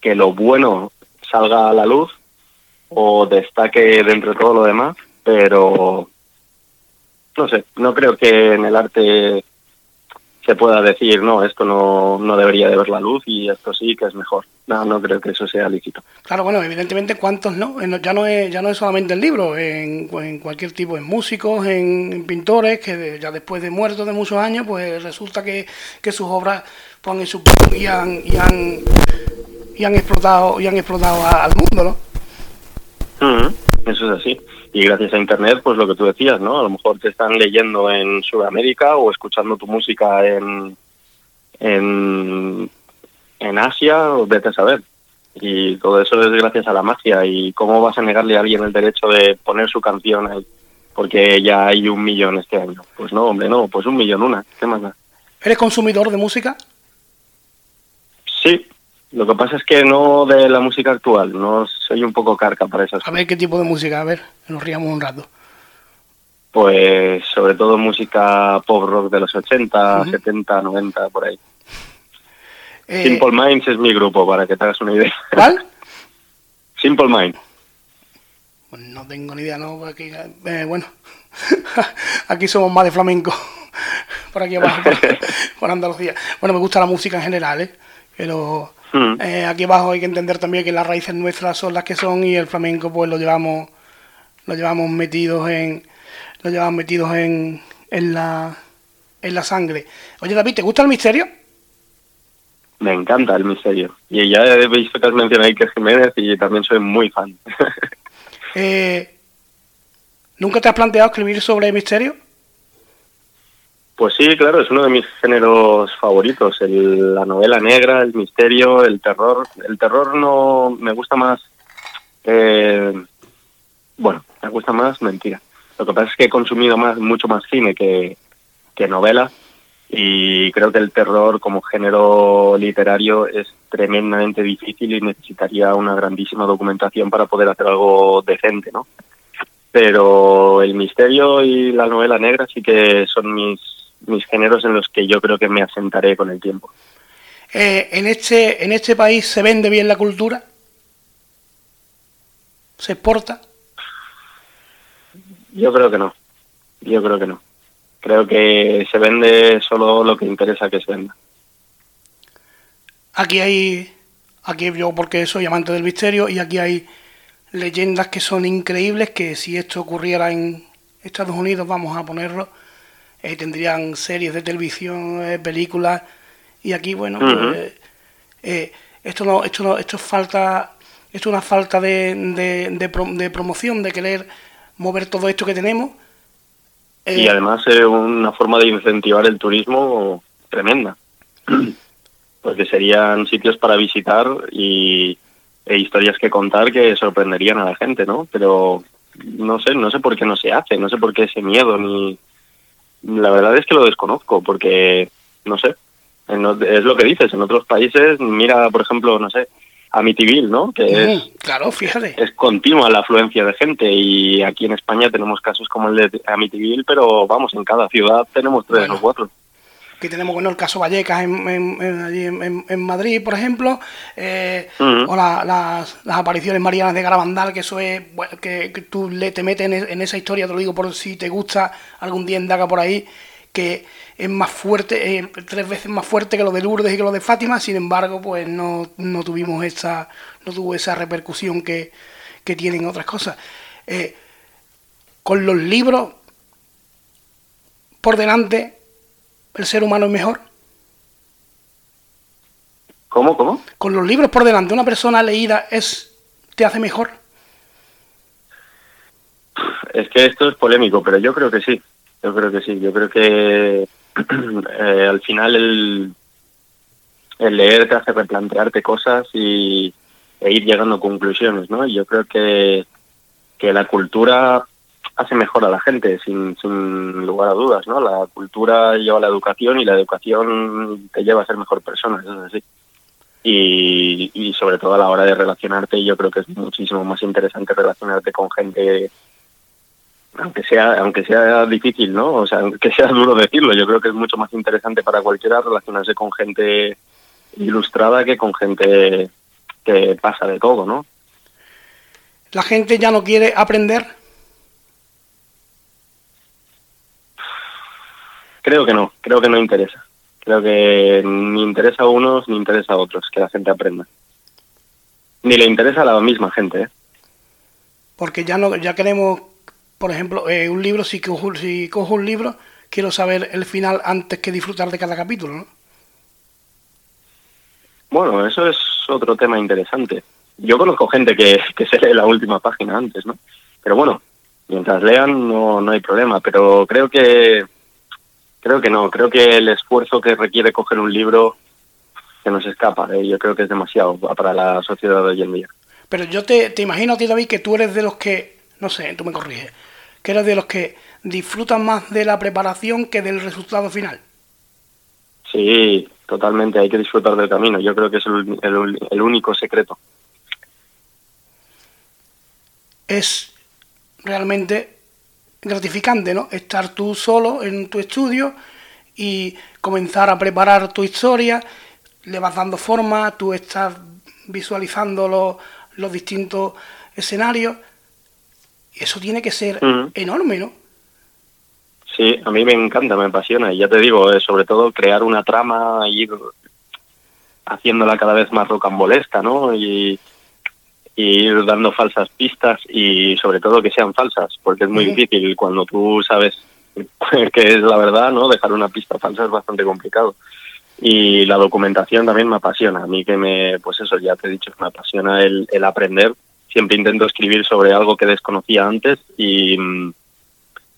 que lo bueno salga a la luz o destaque dentro de todo lo demás, pero no sé, no creo que en el arte se pueda decir, no, esto no, no debería de ver la luz y esto sí que es mejor. No, no creo que eso sea lícito. Claro, bueno, evidentemente cuántos no, ya no es, ya no es solamente el libro, en, en cualquier tipo, en músicos, en, pintores, que ya después de muertos de muchos años, pues resulta que, que sus obras ponen su y han, y han, y han explotado, y han explotado al mundo, ¿no? eso es así y gracias a internet pues lo que tú decías no a lo mejor te están leyendo en Sudamérica o escuchando tu música en en, en Asia o vete a saber. Y todo eso es gracias a la magia. Y cómo vas a negarle a alguien el derecho de poner su canción ahí porque ya hay un millón este año. Pues no hombre no pues un millón una. Qué más da eres consumidor de música sí lo que pasa es que no de la música actual, no soy un poco carca para esas A ver qué tipo de música, a ver, nos riamos un rato. Pues sobre todo música pop rock de los 80, 70, 90, por ahí. Eh, Simple Minds es mi grupo, para que te hagas una idea. ¿Cuál? *laughs* Simple Minds. Pues no tengo ni idea, ¿no? Aquí, eh, bueno, *laughs* aquí somos más de flamenco, *laughs* por aquí abajo, por Andalucía. Bueno, me gusta la música en general, ¿eh? Pero Mm. Eh, aquí abajo hay que entender también que las raíces nuestras son las que son y el flamenco pues lo llevamos lo llevamos metidos en lo llevamos metidos en, en la en la sangre. Oye David, ¿te gusta el misterio? Me encanta el misterio. Y ya he visto que has mencionado a Iker Jiménez y también soy muy fan. *laughs* eh, ¿Nunca te has planteado escribir sobre el misterio? Pues sí, claro, es uno de mis géneros favoritos, la novela negra, el misterio, el terror. El terror no me gusta más, eh, bueno, me gusta más mentira. Lo que pasa es que he consumido más, mucho más cine que, que novela y creo que el terror como género literario es tremendamente difícil y necesitaría una grandísima documentación para poder hacer algo decente, ¿no? Pero el misterio y la novela negra sí que son mis mis géneros en los que yo creo que me asentaré con el tiempo. Eh, ¿en, este, ¿En este país se vende bien la cultura? ¿Se exporta? Yo creo que no. Yo creo que no. Creo que se vende solo lo que interesa que se venda. Aquí hay, aquí yo porque soy amante del misterio y aquí hay leyendas que son increíbles que si esto ocurriera en Estados Unidos, vamos a ponerlo, eh, tendrían series de televisión, eh, películas, y aquí, bueno, pues, eh, esto no, esto no, esto es falta, esto es una falta de, de, promoción, de querer mover todo esto que tenemos. y además es una forma de incentivar el turismo tremenda, *clears throat* porque serían sitios para visitar y e historias que contar que sorprenderían a la gente, ¿no? Pero no sé, no sé por qué no se hace, no sé por qué ese miedo ni la verdad es que lo desconozco porque, no sé, es lo que dices, en otros países, mira, por ejemplo, no sé, Amityville, ¿no? Que es, claro, fíjate. Es continua la afluencia de gente y aquí en España tenemos casos como el de Amityville, pero vamos, en cada ciudad tenemos tres o cuatro. Aquí tenemos bueno, el caso Vallecas en, en, en, Madrid, por ejemplo, eh, o las, apariciones marianas de Garabandal, que eso es que, tú le, te metes en, esa historia, te lo digo por si te gusta, algún día indaga por ahí, que es más fuerte, eh, tres veces más fuerte que lo de Lourdes y que lo de Fátima, sin embargo, pues no, no tuvimos esa, no tuvo esa repercusión que, que tienen otras cosas. Eh, con los libros por delante el ser humano es mejor? ¿Cómo, cómo? Con los libros por delante, una persona leída es te hace mejor? Es que esto es polémico, pero yo creo que sí. Yo creo que sí. Yo creo que *clears throat* eh, al final el, el leer te hace replantearte cosas y, e ir llegando a conclusiones, ¿no? Y yo creo que, que la cultura hace mejor a la gente, sin, sin lugar a dudas, ¿no? La cultura lleva a la educación y la educación te lleva a ser mejor persona, eso es así. Y, y sobre todo a la hora de relacionarte, yo creo que es muchísimo más interesante relacionarte con gente aunque sea aunque sea difícil, ¿no? O sea, aunque *laughs* sea duro decirlo, yo creo que es mucho más interesante para cualquiera relacionarse con gente ilustrada que con gente que pasa de todo, ¿no? ¿La gente ya no quiere aprender? Creo que no, creo que no interesa. Creo que ni interesa a unos ni interesa a otros que la gente aprenda. Ni le interesa a la misma gente, ¿eh? Porque ya no ya queremos, por ejemplo, eh, un libro, si cojo, si cojo un libro, quiero saber el final antes que disfrutar de cada capítulo, ¿no? Bueno, eso es otro tema interesante. Yo conozco gente que, *laughs* que se lee la última página antes, ¿no? Pero bueno, mientras lean no, no hay problema, pero creo que creo que no, creo que el esfuerzo que requiere coger un libro se nos escapa, ¿eh? yo creo que es demasiado para la sociedad de hoy en día. Pero yo te, te imagino a ti, David, que tú eres de los que, no sé, tú me corriges, que eres de los que disfrutan más de la preparación que del resultado final. Sí, totalmente, hay que disfrutar del camino. Yo creo que es el, el, el único secreto. Es realmente gratificante, ¿no? Estar tú solo en tu estudio y comenzar a preparar tu historia, le vas dando forma, tú estás visualizando los, los distintos escenarios. Y eso tiene que ser enorme, ¿no? Sí, a mí me encanta, me apasiona. Y ya te digo, eh, sobre todo crear una trama y ir haciéndola cada vez más rocambolesca, ¿no? Y, y ir dando falsas pistas y sobre todo que sean falsas, porque es muy difícil cuando tú sabes *laughs* que es la verdad, ¿no? Dejar una pista falsa es bastante complicado. Y la documentación también me apasiona. A mí que me, pues eso, ya te he dicho, me apasiona el, el aprender. Siempre intento escribir sobre algo que desconocía antes y mm,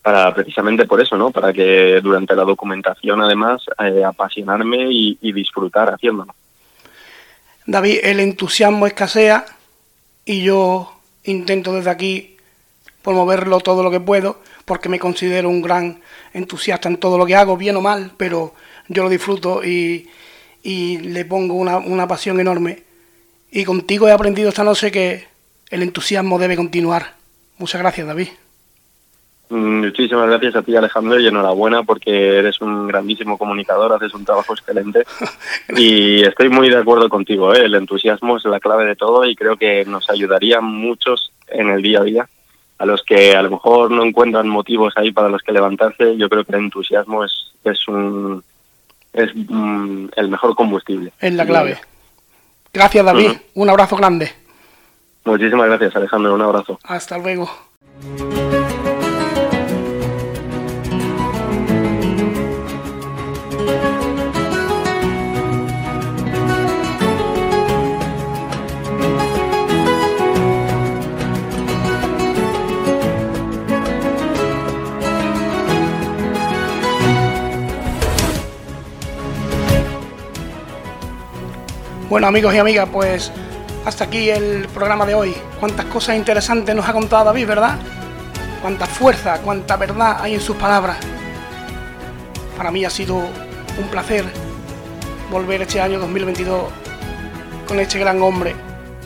para precisamente por eso, ¿no? Para que durante la documentación además eh, apasionarme y, y disfrutar haciéndolo. David, el entusiasmo escasea y yo intento desde aquí promoverlo todo lo que puedo porque me considero un gran entusiasta en todo lo que hago, bien o mal, pero yo lo disfruto y, y le pongo una, una pasión enorme. Y contigo he aprendido esta noche que el entusiasmo debe continuar. Muchas gracias, David. Mm, Muchísimas gracias a ti Alejandro y enhorabuena porque eres un grandísimo comunicador, haces un trabajo excelente *laughs* y estoy muy de acuerdo contigo, ¿eh? el entusiasmo es la clave de todo y creo que nos ayudaría a muchos en el día a día, a los que a lo mejor no encuentran motivos ahí para los que levantarse, yo creo que el entusiasmo es, es un es mm, el mejor combustible. Es la clave. Gracias, David. Un abrazo grande. Muchísimas gracias Alejandro, un abrazo. Hasta luego. Bueno amigos y amigas, pues hasta aquí el programa de hoy. Cuántas cosas interesantes nos ha contado David, ¿verdad? Cuánta fuerza, cuánta verdad hay en sus palabras. Para mí ha sido un placer volver este año 2022 con este gran hombre,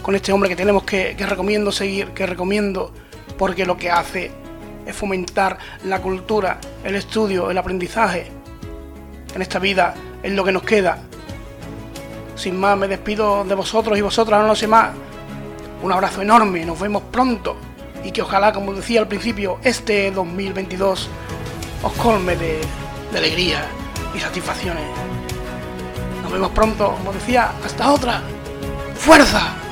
con este hombre que tenemos que, que recomiendo seguir, que recomiendo porque lo que hace es fomentar la cultura, el estudio, el aprendizaje. En esta vida es lo que nos queda. Sin más, me despido de vosotros y vosotras, no lo sé más. Un abrazo enorme, nos vemos pronto y que ojalá, como decía al principio, este 2022 os colme de, de alegría y satisfacciones. Nos vemos pronto, como decía, hasta otra. ¡Fuerza!